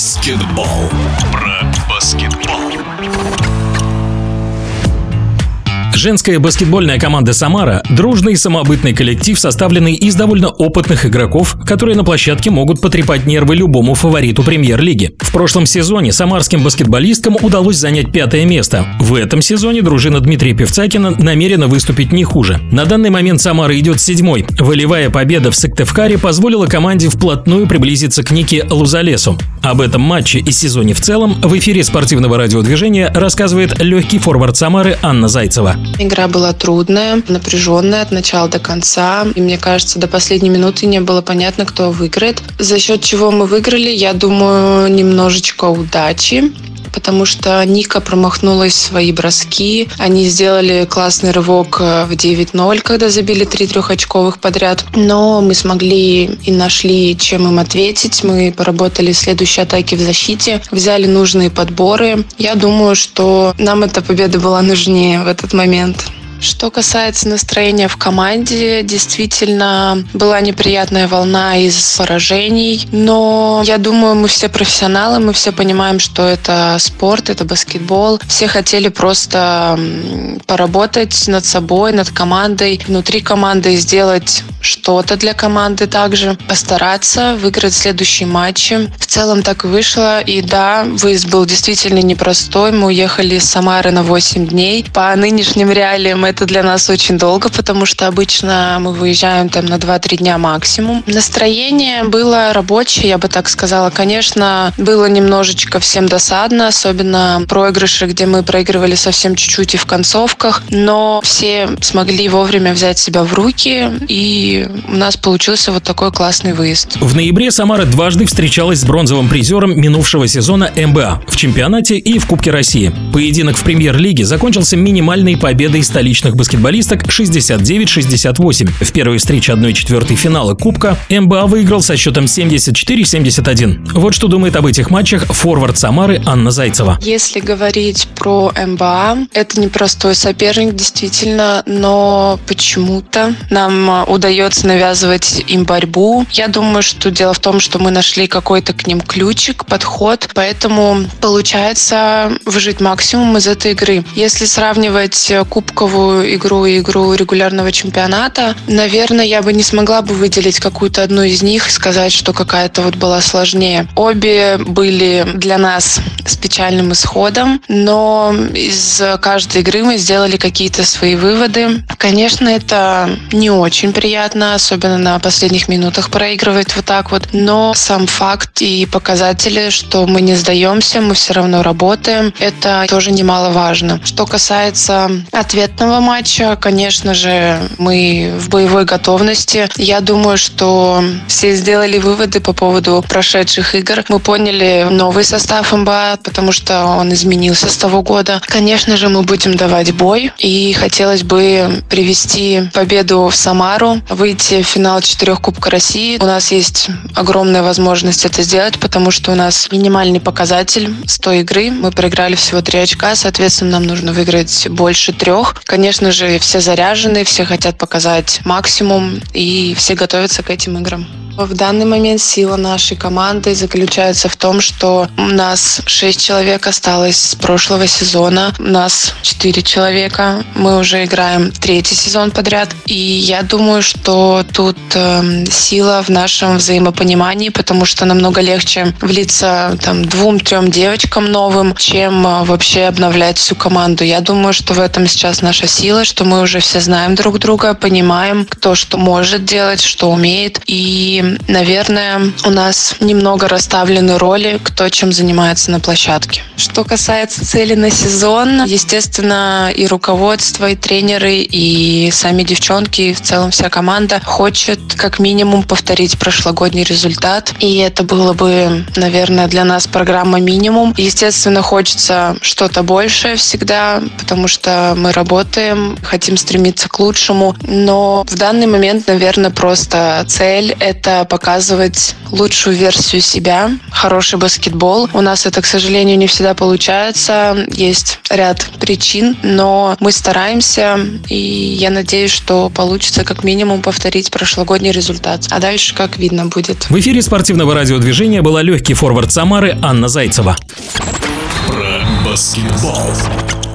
баскетбол. Женская баскетбольная команда «Самара» – дружный и самобытный коллектив, составленный из довольно опытных игроков, которые на площадке могут потрепать нервы любому фавориту премьер-лиги. В прошлом сезоне самарским баскетболисткам удалось занять пятое место. В этом сезоне дружина Дмитрия Певцакина намерена выступить не хуже. На данный момент «Самара» идет седьмой. Волевая победа в Сыктывкаре позволила команде вплотную приблизиться к Нике Лузалесу. Об этом матче и сезоне в целом в эфире спортивного радиодвижения рассказывает легкий форвард Самары Анна Зайцева. Игра была трудная, напряженная от начала до конца. И мне кажется, до последней минуты не было понятно, кто выиграет. За счет чего мы выиграли, я думаю, немножечко удачи потому что Ника промахнулась свои броски. Они сделали классный рывок э, в 9-0, когда забили три трехочковых подряд. Но мы смогли и нашли, чем им ответить. Мы поработали в следующей атаке в защите, взяли нужные подборы. Я думаю, что нам эта победа была нужнее в этот момент. Что касается настроения в команде, действительно была неприятная волна из поражений, но я думаю, мы все профессионалы, мы все понимаем, что это спорт, это баскетбол. Все хотели просто поработать над собой, над командой, внутри команды сделать что-то для команды также, постараться выиграть следующие матчи. В целом так вышло. И да, выезд был действительно непростой. Мы уехали из Самары на 8 дней. По нынешним реалиям это для нас очень долго, потому что обычно мы выезжаем там на 2-3 дня максимум. Настроение было рабочее, я бы так сказала. Конечно, было немножечко всем досадно, особенно проигрыши, где мы проигрывали совсем чуть-чуть и в концовках, но все смогли вовремя взять себя в руки, и у нас получился вот такой классный выезд. В ноябре Самара дважды встречалась с бронзовым призером минувшего сезона МБА в чемпионате и в Кубке России. Поединок в премьер-лиге закончился минимальной победой столичных столичных баскетболисток 69-68. В первой встрече 1-4 финала Кубка МБА выиграл со счетом 74-71. Вот что думает об этих матчах форвард Самары Анна Зайцева. Если говорить про МБА, это непростой соперник, действительно, но почему-то нам удается навязывать им борьбу. Я думаю, что дело в том, что мы нашли какой-то к ним ключик, подход, поэтому получается выжить максимум из этой игры. Если сравнивать кубковую игру и игру регулярного чемпионата, наверное, я бы не смогла бы выделить какую-то одну из них и сказать, что какая-то вот была сложнее. Обе были для нас с печальным исходом, но из каждой игры мы сделали какие-то свои выводы. Конечно, это не очень приятно, особенно на последних минутах проигрывать вот так вот, но сам факт и показатели, что мы не сдаемся, мы все равно работаем, это тоже немаловажно. Что касается ответного матча, конечно же, мы в боевой готовности. Я думаю, что все сделали выводы по поводу прошедших игр. Мы поняли новый состав МБА, потому что он изменился с того года. Конечно же, мы будем давать бой. И хотелось бы привести победу в Самару, выйти в финал четырех Кубка России. У нас есть огромная возможность это сделать, потому что у нас минимальный показатель 100 игры. Мы проиграли всего 3 очка, соответственно, нам нужно выиграть больше трех. Конечно же, все заряжены, все хотят показать максимум, и все готовятся к этим играм. В данный момент сила нашей команды заключается в том, что у нас 6 человек осталось с прошлого сезона, у нас 4 человека, мы уже играем третий сезон подряд, и я думаю, что тут э, сила в нашем взаимопонимании, потому что намного легче влиться там двум-трем девочкам новым, чем э, вообще обновлять всю команду. Я думаю, что в этом сейчас наша сила, что мы уже все знаем друг друга, понимаем, кто что может делать, что умеет, и наверное, у нас немного расставлены роли, кто чем занимается на площадке. Что касается цели на сезон, естественно, и руководство, и тренеры, и сами девчонки, и в целом вся команда хочет как минимум повторить прошлогодний результат. И это было бы, наверное, для нас программа минимум. Естественно, хочется что-то большее всегда, потому что мы работаем, хотим стремиться к лучшему. Но в данный момент, наверное, просто цель — это показывать лучшую версию себя, хороший баскетбол. У нас это, к сожалению, не всегда получается. Есть ряд причин, но мы стараемся, и я надеюсь, что получится как минимум повторить прошлогодний результат. А дальше как видно будет. В эфире спортивного радиодвижения была легкий форвард Самары Анна Зайцева. Про баскетбол.